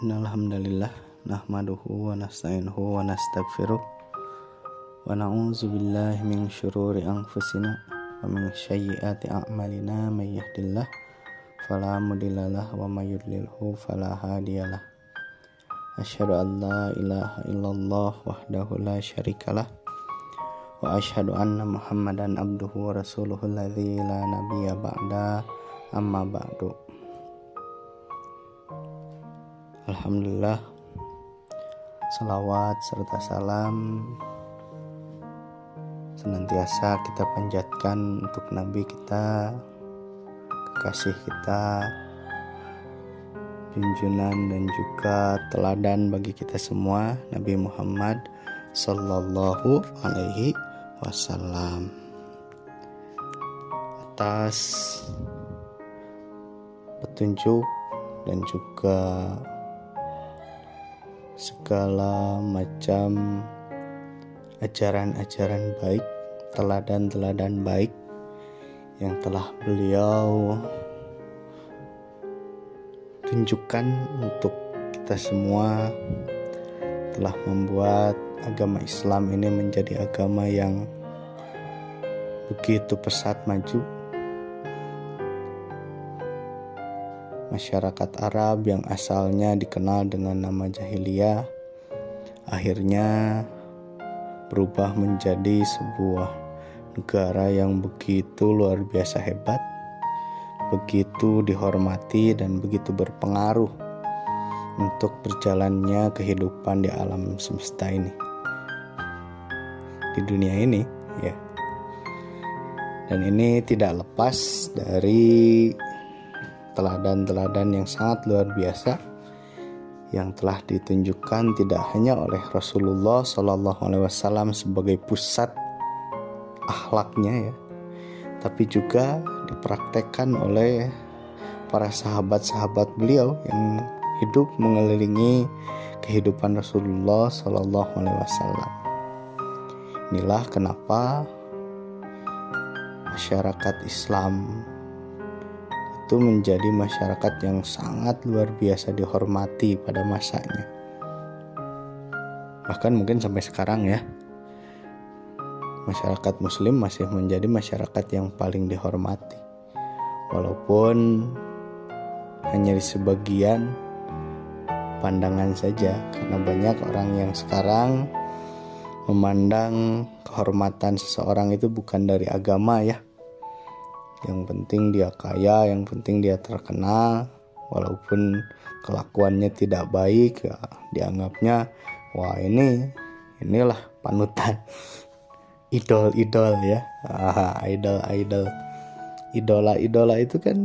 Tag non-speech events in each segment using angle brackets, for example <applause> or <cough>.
Innal hamdalillah nahmaduhu wa nasta'inuhu wa nastaghfiruh wa na'udzu billahi min syururi anfusina wa min sayyiati a'malina. May yahdillah fala mudhillalah wa may yudlilhu fala hadiyalah. Asyhadu an la ilaha illallah wahdahu la syarikalah. Wa asyhadu anna muhammadan abduhu wa rasuluhu alladzi la nabiyya ba'da amma ba'du Alhamdulillah. Salawat serta salam Senantiasa kita panjatkan untuk Nabi kita Kekasih kita Junjunan dan juga teladan bagi kita semua Nabi Muhammad Sallallahu Alaihi Wasallam. Atas petunjuk dan juga segala macam ajaran-ajaran baik, teladan-teladan baik yang telah beliau tunjukkan untuk kita semua telah membuat agama Islam ini menjadi agama yang begitu pesat maju masyarakat Arab yang asalnya dikenal dengan nama jahiliyah akhirnya berubah menjadi sebuah negara yang begitu luar biasa hebat, begitu dihormati dan begitu berpengaruh untuk berjalannya kehidupan di alam semesta ini. Di dunia ini, ya. Dan ini tidak lepas dari teladan-teladan yang sangat luar biasa yang telah ditunjukkan tidak hanya oleh Rasulullah Shallallahu Alaihi Wasallam sebagai pusat akhlaknya ya, tapi juga dipraktekkan oleh para sahabat-sahabat beliau yang hidup mengelilingi kehidupan Rasulullah Shallallahu Alaihi Wasallam. Inilah kenapa masyarakat Islam itu menjadi masyarakat yang sangat luar biasa dihormati pada masanya. Bahkan mungkin sampai sekarang ya. Masyarakat muslim masih menjadi masyarakat yang paling dihormati. Walaupun hanya di sebagian pandangan saja karena banyak orang yang sekarang memandang kehormatan seseorang itu bukan dari agama ya yang penting dia kaya yang penting dia terkenal. Walaupun kelakuannya tidak baik ya dianggapnya wah ini inilah panutan. <laughs> Idol-idol ya. Idol-idol. Idola-idola itu kan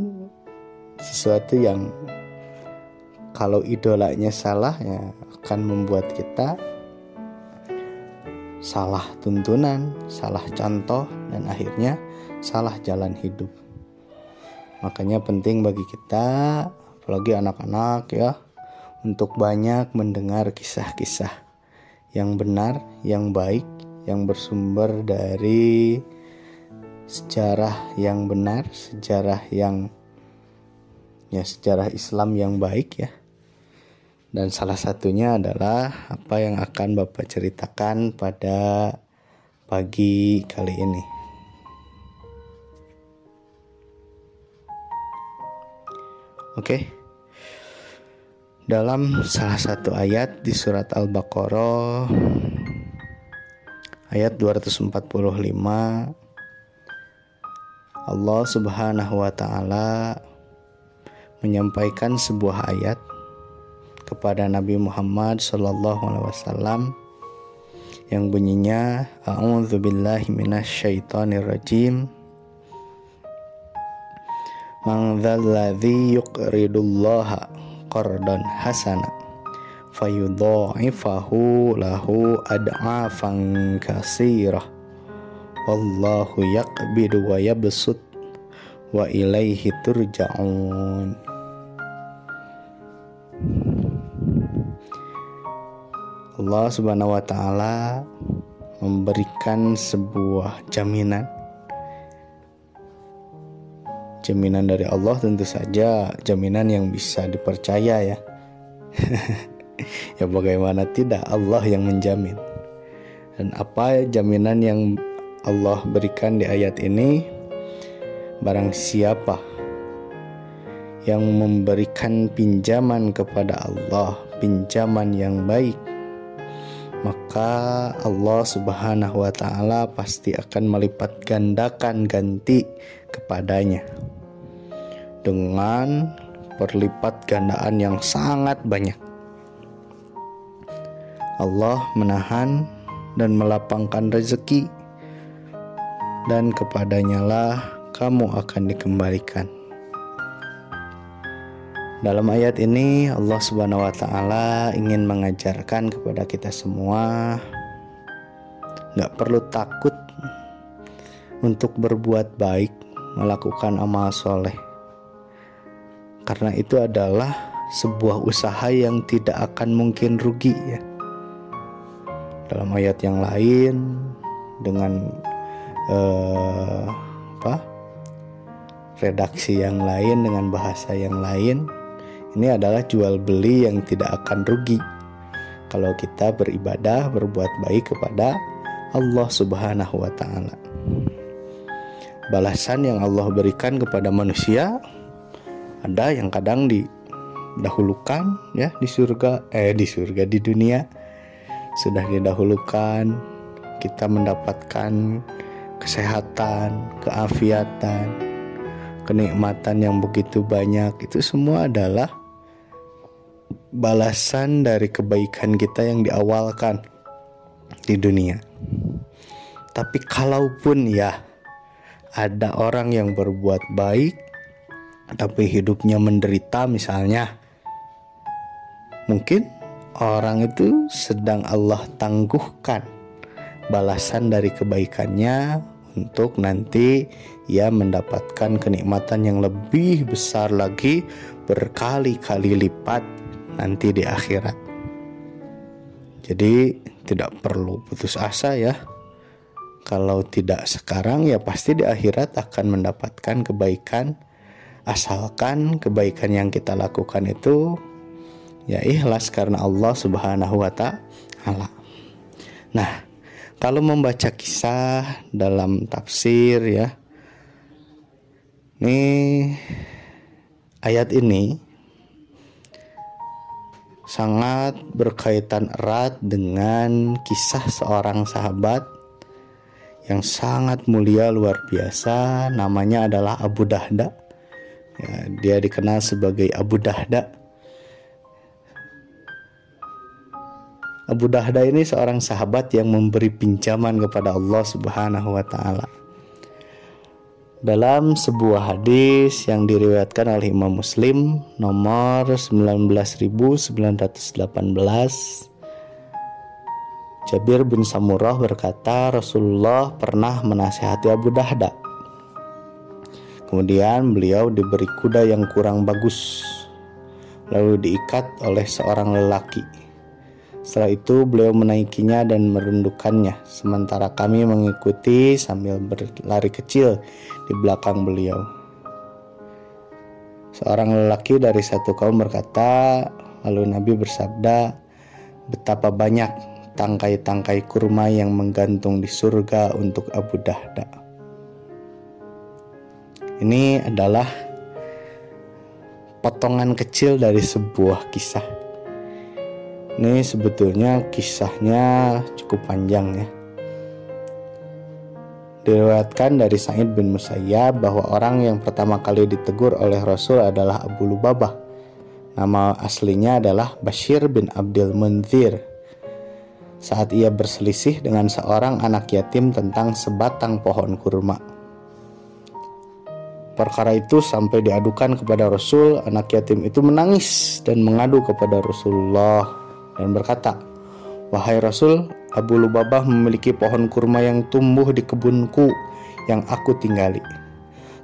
sesuatu yang kalau idolanya salah ya akan membuat kita salah tuntunan, salah contoh dan akhirnya salah jalan hidup. Makanya penting bagi kita, apalagi anak-anak ya, untuk banyak mendengar kisah-kisah yang benar, yang baik, yang bersumber dari sejarah yang benar, sejarah yang ya sejarah Islam yang baik ya. Dan salah satunya adalah apa yang akan Bapak ceritakan pada pagi kali ini. Oke. Dalam salah satu ayat di surat Al-Baqarah ayat 245 Allah Subhanahu wa taala menyampaikan sebuah ayat kepada Nabi Muhammad sallallahu alaihi wasallam yang bunyinya A'udzubillahi minasyaitonirrajim Man dzalladzi yuqridullaha qardan hasana fayudha'ifahu lahu ad'afan kasirah wallahu yaqbidu wa yabsut wa ilaihi turja'un. Allah Subhanahu wa taala memberikan sebuah jaminan jaminan dari Allah tentu saja jaminan yang bisa dipercaya ya <laughs> ya bagaimana tidak Allah yang menjamin. Dan apa jaminan yang Allah berikan di ayat ini? Barang siapa yang memberikan pinjaman kepada Allah, pinjaman yang baik, maka Allah Subhanahu wa taala pasti akan melipat gandakan ganti kepadanya dengan perlipat gandaan yang sangat banyak. Allah menahan dan melapangkan rezeki dan kepadanya lah kamu akan dikembalikan. Dalam ayat ini Allah Subhanahu wa taala ingin mengajarkan kepada kita semua nggak perlu takut untuk berbuat baik, melakukan amal soleh. Karena itu adalah sebuah usaha yang tidak akan mungkin rugi ya. Dalam ayat yang lain dengan uh, apa? redaksi yang lain dengan bahasa yang lain ini adalah jual beli yang tidak akan rugi kalau kita beribadah berbuat baik kepada Allah Subhanahu wa taala. Balasan yang Allah berikan kepada manusia ada yang kadang didahulukan ya di surga eh di surga di dunia sudah didahulukan kita mendapatkan kesehatan, keafiatan, kenikmatan yang begitu banyak itu semua adalah balasan dari kebaikan kita yang diawalkan di dunia. Tapi kalaupun ya ada orang yang berbuat baik tapi hidupnya menderita misalnya mungkin orang itu sedang Allah tangguhkan balasan dari kebaikannya untuk nanti ia mendapatkan kenikmatan yang lebih besar lagi berkali-kali lipat nanti di akhirat. Jadi tidak perlu putus asa ya. Kalau tidak sekarang ya pasti di akhirat akan mendapatkan kebaikan asalkan kebaikan yang kita lakukan itu ya ikhlas karena Allah Subhanahu wa taala. Nah, kalau membaca kisah dalam tafsir ya. Nih ayat ini sangat berkaitan erat dengan kisah seorang sahabat yang sangat mulia luar biasa namanya adalah Abu Dahda ya, dia dikenal sebagai Abu Dahda. Abu Dahda ini seorang sahabat yang memberi pinjaman kepada Allah Subhanahu wa taala. Dalam sebuah hadis yang diriwayatkan oleh Imam Muslim nomor 19918 Jabir bin Samurah berkata Rasulullah pernah menasihati Abu Dahda Kemudian beliau diberi kuda yang kurang bagus lalu diikat oleh seorang lelaki setelah itu beliau menaikinya dan merundukannya, sementara kami mengikuti sambil berlari kecil di belakang beliau. Seorang lelaki dari satu kaum berkata, lalu Nabi bersabda, betapa banyak tangkai-tangkai kurma yang menggantung di surga untuk Abu Dahda. Ini adalah potongan kecil dari sebuah kisah ini sebetulnya kisahnya cukup panjang ya. Diriwayatkan dari Sa'id bin Musayyab bahwa orang yang pertama kali ditegur oleh Rasul adalah Abu Lubabah. Nama aslinya adalah Bashir bin Abdul Munzir. Saat ia berselisih dengan seorang anak yatim tentang sebatang pohon kurma. Perkara itu sampai diadukan kepada Rasul, anak yatim itu menangis dan mengadu kepada Rasulullah dan berkata, Wahai Rasul, Abu Lubabah memiliki pohon kurma yang tumbuh di kebunku yang aku tinggali.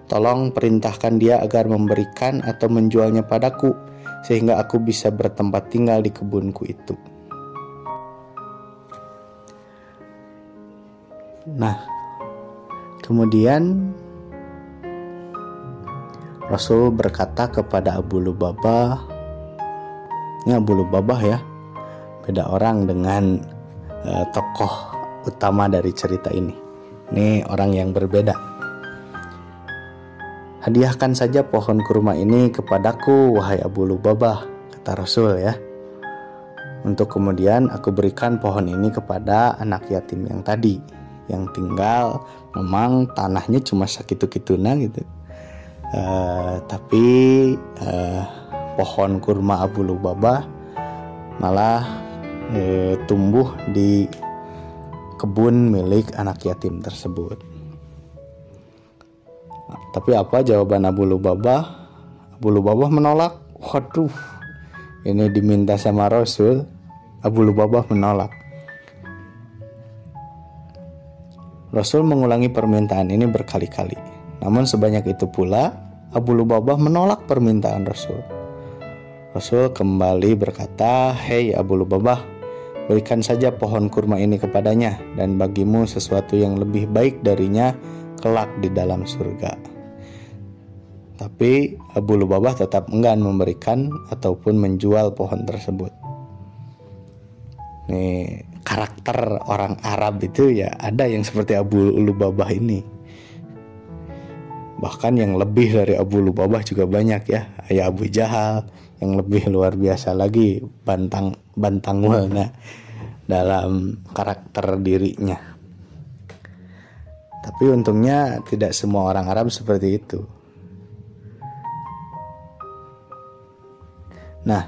Tolong perintahkan dia agar memberikan atau menjualnya padaku, sehingga aku bisa bertempat tinggal di kebunku itu. Nah, kemudian Rasul berkata kepada Abu Lubabah, Ini Abu Lubabah ya. Beda orang dengan uh, tokoh utama dari cerita ini. Ini orang yang berbeda. Hadiahkan saja pohon kurma ini kepadaku, wahai Abu Lubabah, kata Rasul ya. Untuk kemudian aku berikan pohon ini kepada anak yatim yang tadi, yang tinggal memang tanahnya cuma sakitu-kituna gitu. Uh, tapi uh, pohon kurma Abu Lubabah malah e, tumbuh di kebun milik anak yatim tersebut. Tapi apa jawaban Abu Lubabah? Abu Lubabah menolak. Waduh, ini diminta sama Rasul. Abu Lubabah menolak. Rasul mengulangi permintaan ini berkali-kali. Namun sebanyak itu pula, Abu Lubabah menolak permintaan Rasul. Rasul kembali berkata, Hei Abu Lubabah, berikan saja pohon kurma ini kepadanya dan bagimu sesuatu yang lebih baik darinya kelak di dalam surga. Tapi Abu Lubabah tetap enggan memberikan ataupun menjual pohon tersebut. Nih, karakter orang Arab itu ya ada yang seperti Abu Lubabah ini. Bahkan yang lebih dari Abu Lubabah juga banyak ya. Ya Abu Jahal, yang lebih luar biasa lagi bantang bantang Bantangwelna dalam karakter dirinya. Tapi untungnya tidak semua orang Arab seperti itu. Nah,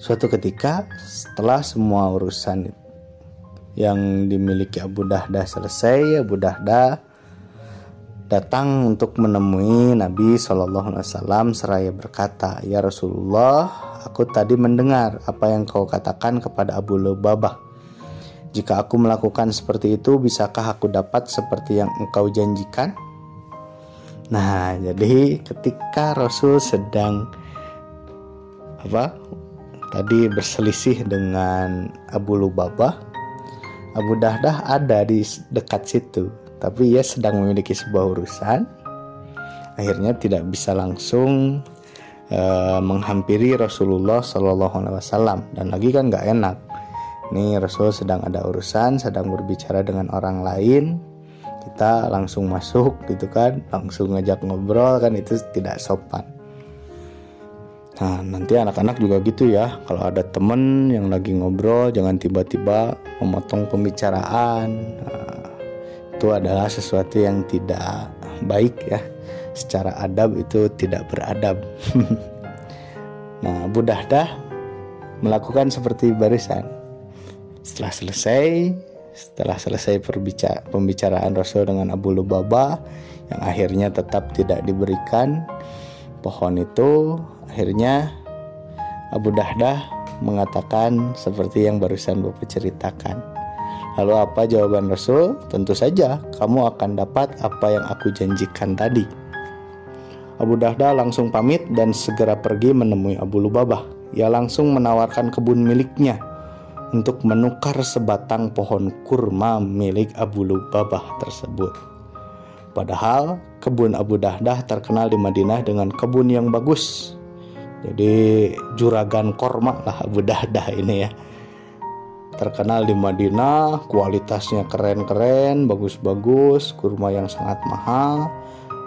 suatu ketika setelah semua urusan yang dimiliki Abu Dahdah selesai, Abu Dahdah datang untuk menemui Nabi Shallallahu Alaihi Wasallam seraya berkata, Ya Rasulullah, aku tadi mendengar apa yang kau katakan kepada Abu Lubabah. Jika aku melakukan seperti itu, bisakah aku dapat seperti yang engkau janjikan? Nah, jadi ketika Rasul sedang apa? Tadi berselisih dengan Abu Lubabah, Abu Dahdah ada di dekat situ tapi ia sedang memiliki sebuah urusan. Akhirnya tidak bisa langsung uh, menghampiri Rasulullah Shallallahu Alaihi Wasallam. Dan lagi kan nggak enak. Ini Rasul sedang ada urusan sedang berbicara dengan orang lain. Kita langsung masuk gitu kan langsung ngajak ngobrol kan itu tidak sopan Nah nanti anak-anak juga gitu ya. Kalau ada temen yang lagi ngobrol Jangan tiba-tiba memotong pembicaraan. Nah, itu adalah sesuatu yang tidak baik ya. Secara adab itu tidak beradab. <laughs> Nah Abu Dahdah melakukan seperti barisan. Setelah selesai setelah selesai pembicaraan Rasul dengan Abu Lubaba yang akhirnya tetap tidak diberikan pohon itu akhirnya Abu Dahdah mengatakan seperti yang barusan Bapak ceritakan Lalu apa jawaban Rasul? Tentu saja kamu akan dapat apa yang aku janjikan tadi. Abu Dahda langsung pamit dan segera pergi menemui Abu Lubabah. Ia langsung menawarkan kebun miliknya untuk menukar sebatang pohon kurma milik Abu Lubabah tersebut. Padahal kebun Abu Dahdah terkenal di Madinah dengan kebun yang bagus. Jadi juragan korma lah Abu Dahdah ini ya terkenal di Madinah, kualitasnya keren-keren, bagus-bagus, kurma yang sangat mahal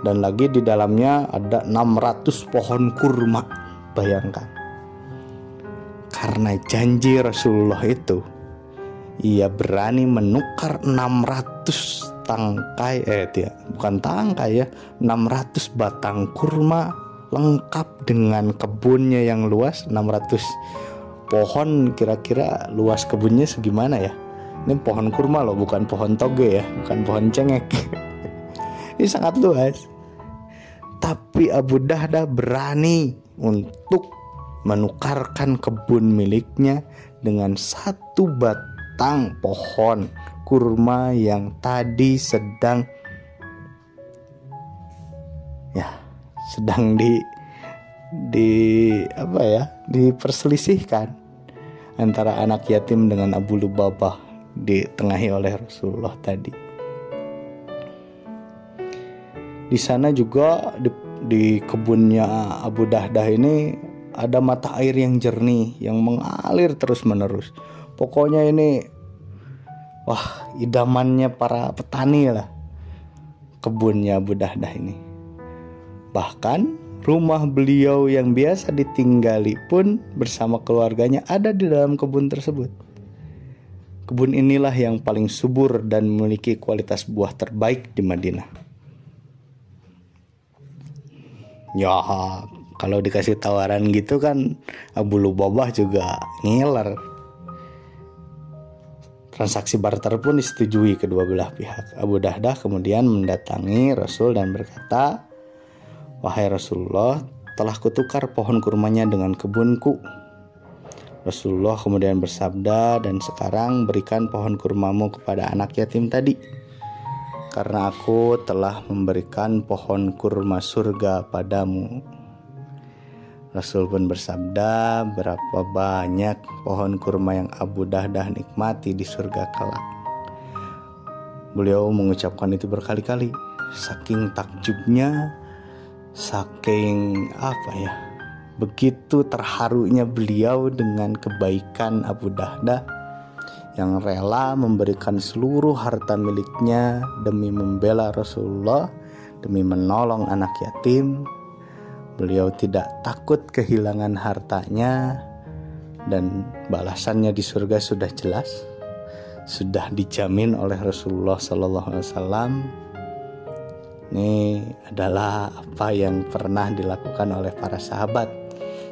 dan lagi di dalamnya ada 600 pohon kurma. Bayangkan. Karena janji Rasulullah itu ia berani menukar 600 tangkai eh tidak, bukan tangkai ya, 600 batang kurma lengkap dengan kebunnya yang luas 600 pohon kira-kira luas kebunnya segimana ya? Ini pohon kurma loh bukan pohon toge ya bukan pohon cengek. <laughs> Ini sangat luas. Tapi Abu Dahda berani untuk menukarkan kebun miliknya dengan satu batang pohon kurma yang tadi sedang ya sedang di di apa ya diperselisihkan antara anak yatim dengan Abu Lubabah ditengahi oleh Rasulullah tadi. Di sana juga di kebunnya Abu Dahdah ini ada mata air yang jernih yang mengalir terus menerus. Pokoknya ini wah idamannya para petani lah kebunnya Abu Dahdah ini. Bahkan rumah beliau yang biasa ditinggali pun bersama keluarganya ada di dalam kebun tersebut. Kebun inilah yang paling subur dan memiliki kualitas buah terbaik di Madinah. ya kalau dikasih tawaran gitu kan Abu Lubabah juga ngiler transaksi barter pun disetujui kedua belah pihak Abu Dahdah kemudian mendatangi Rasul dan berkata wahai Rasulullah telah kutukar pohon kurmanya dengan kebunku Rasulullah kemudian bersabda dan sekarang berikan pohon kurmamu kepada anak yatim tadi karena aku telah memberikan pohon kurma surga padamu. Rasul pun bersabda, berapa banyak pohon kurma yang Abu Dahdah nikmati di surga kelak. Beliau mengucapkan itu berkali-kali, saking takjubnya, saking apa ya, begitu terharunya beliau dengan kebaikan Abu Dahdah yang rela memberikan seluruh harta miliknya demi membela Rasulullah, demi menolong anak yatim. Beliau tidak takut kehilangan hartanya dan balasannya di surga sudah jelas, sudah dijamin oleh Rasulullah Sallallahu Alaihi Wasallam. Ini adalah apa yang pernah dilakukan oleh para sahabat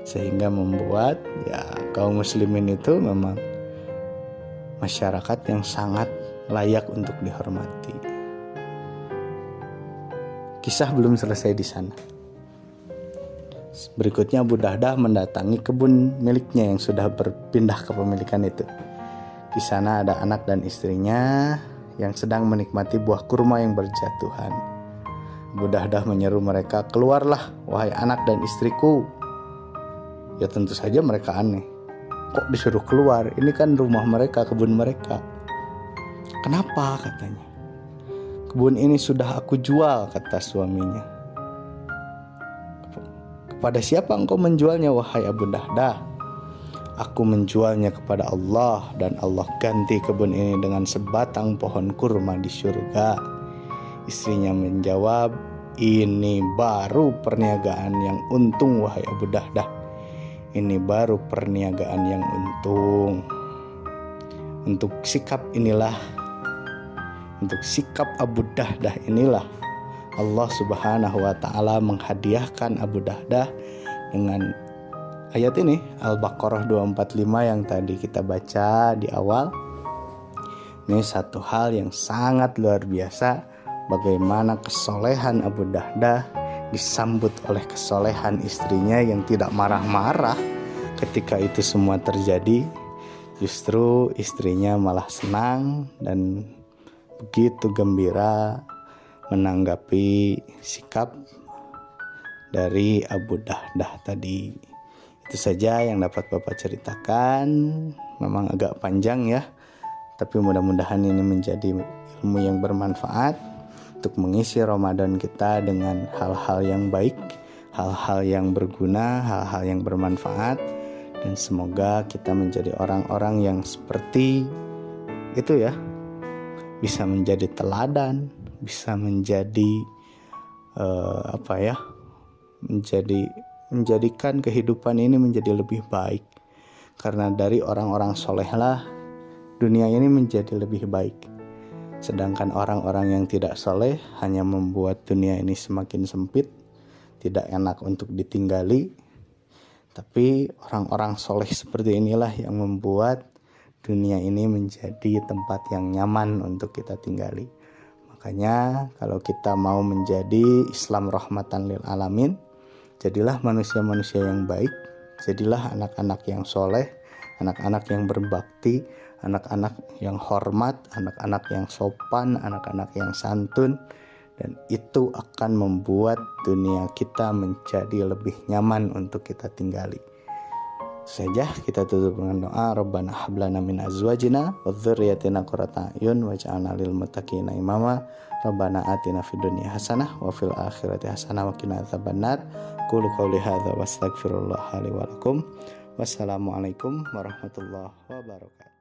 sehingga membuat ya kaum muslimin itu memang masyarakat yang sangat layak untuk dihormati. Kisah belum selesai di sana. Berikutnya Abu Dahdah mendatangi kebun miliknya yang sudah berpindah kepemilikan itu. Di sana ada anak dan istrinya yang sedang menikmati buah kurma yang berjatuhan. Abu Dahdah menyeru mereka, "Keluarlah, wahai anak dan istriku." Ya tentu saja mereka aneh kok disuruh keluar ini kan rumah mereka kebun mereka kenapa katanya kebun ini sudah aku jual kata suaminya kepada siapa engkau menjualnya wahai Abu Dahdah aku menjualnya kepada Allah dan Allah ganti kebun ini dengan sebatang pohon kurma di surga. Istrinya menjawab ini baru perniagaan yang untung wahai Abu Dahdah ini baru perniagaan yang untung. Untuk sikap inilah, untuk sikap Abu Dahdah inilah Allah Subhanahu wa taala menghadiahkan Abu Dahdah dengan ayat ini Al-Baqarah 245 yang tadi kita baca di awal. Ini satu hal yang sangat luar biasa bagaimana kesolehan Abu Dahdah disambut oleh kesolehan istrinya yang tidak marah-marah ketika itu semua terjadi justru istrinya malah senang dan begitu gembira menanggapi sikap dari Abu Dahdah tadi itu saja yang dapat Bapak ceritakan memang agak panjang ya tapi mudah-mudahan ini menjadi ilmu yang bermanfaat untuk mengisi Ramadan kita dengan hal-hal yang baik, hal-hal yang berguna, hal-hal yang bermanfaat dan semoga kita menjadi orang-orang yang seperti itu ya. Bisa menjadi teladan, bisa menjadi uh, apa ya? menjadi menjadikan kehidupan ini menjadi lebih baik. Karena dari orang-orang solehlah dunia ini menjadi lebih baik. Sedangkan orang-orang yang tidak soleh hanya membuat dunia ini semakin sempit, tidak enak untuk ditinggali. Tapi orang-orang soleh seperti inilah yang membuat dunia ini menjadi tempat yang nyaman untuk kita tinggali. Makanya kalau kita mau menjadi Islam rahmatan lil alamin, jadilah manusia-manusia yang baik, jadilah anak-anak yang soleh, anak-anak yang berbakti, anak-anak yang hormat, anak-anak yang sopan, anak-anak yang santun, dan itu akan membuat dunia kita menjadi lebih nyaman untuk kita tinggali. Saja kita tutup dengan doa Rabbana hablana min azwajina wa dzurriyyatina qurrata ayun waj'alna lil muttaqina imama. Rabbana atina fid dunya hasanah wa fil akhirati hasanah wa qina adzabannar. Qulu qawli hadza wastaghfirullah li wa lakum. Wassalamualaikum warahmatullahi wabarakatuh